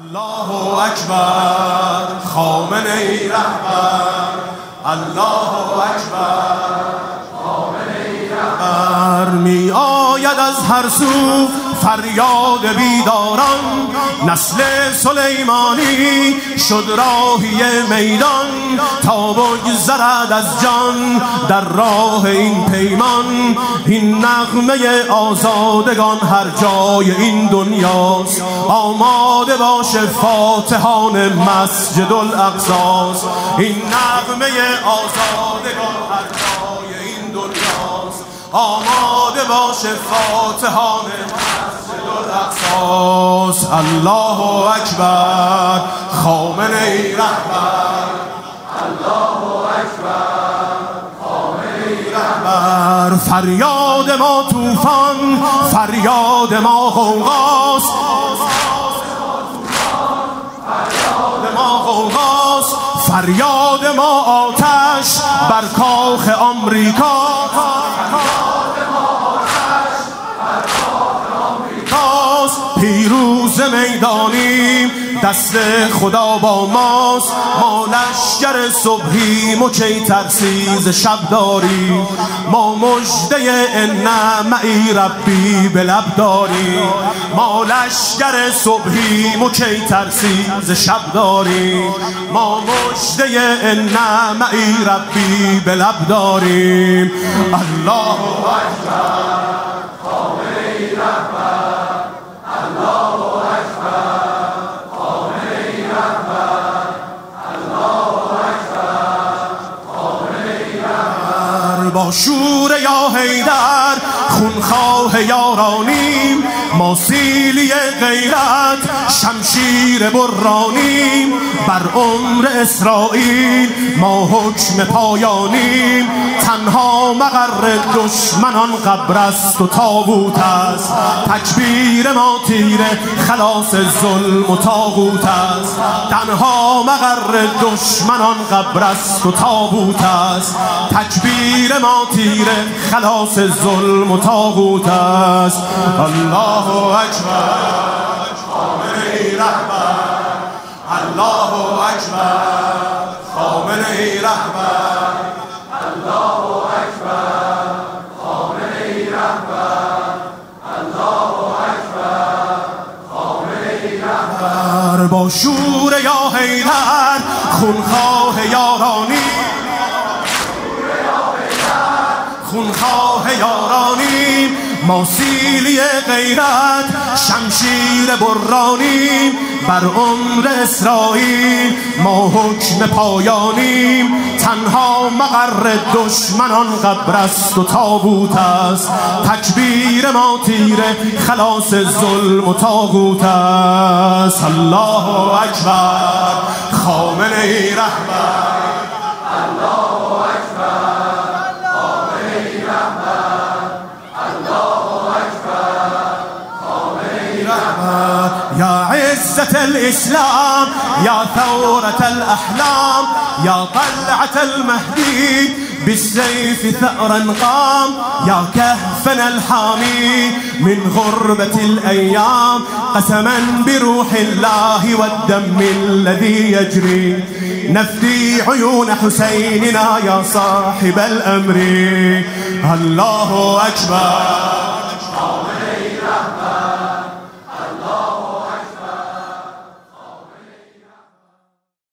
الله اکبر خامنه ای رهبر. الله اکبر خامنه ای رهبر. می آید از هر سو فریاد بیداران. نسل سلیمانی شد راهی میدان تا بگذرد از جان در راه این پیمان. این نغمه آزادگان هر جای این دنیاست. آماده باشه فاتحان مسجد الاقصاست این نغمه آزادگان هر جای این دنیاست. آماده باشه فاتحان الله اکبر. خامنه ای رهبر. الله اکبر. خامنه ای رهبر. فریاد ما طوفان. فریاد ما غوغاست. فریاد ما فریاد ما آتش. بر کاخ آمریکا پیروز می‌دانیم دست خدا با ماست. ما لشگر صبحیم و کی ترسیز شب داریم. ما مجده نعمعی ربی به لب داریم. ما لشگر صبحیم و کی ترسیز شب داریم. ما مجده نعمعی ربی به لب داریم. الله اکبر. شور یا حیدر خونخواه یارانیم. ما سیلی غیرت شمشیر برانیم. بر عمر اسرائیل ما حکم پایانیم. تنها مقر دشمنان قبر است و تابوت است. تکبیر ما تیره خلاص ظلم و تاغوت است. تنها مقر دشمنان قبر است و تابوت است. تکبیر ما تیره خلاص ظلم و تاغوت است. الله اکبر. خامنه ای رهبر. الله اکبر. خامنه ای رهبر. الله اکبر. خامنه ای رهبر. الله اکبر. خامنه ای رهبر. با شور یا حیدر خونخواه یارانی خونخواه یارانیم ما سیلی غیرت شمشیر برانیم بر عمر اسرائیل ما حکم پایانیم تنها مقر دشمنان قبر است و تابوت است. تکبیر ما تیره خلاص ظلم و تاغوت است. الله اکبر خامنه رهبر. عزة الإسلام يا ثورة الأحلام يا طلعة المهدي بالسيف ثأرا قام يا كهفنا الحامي من غربة الأيام قسما بروح الله والدم الذي يجري. نفدي عيون حسيننا يا صاحب الأمر. الله أكبر.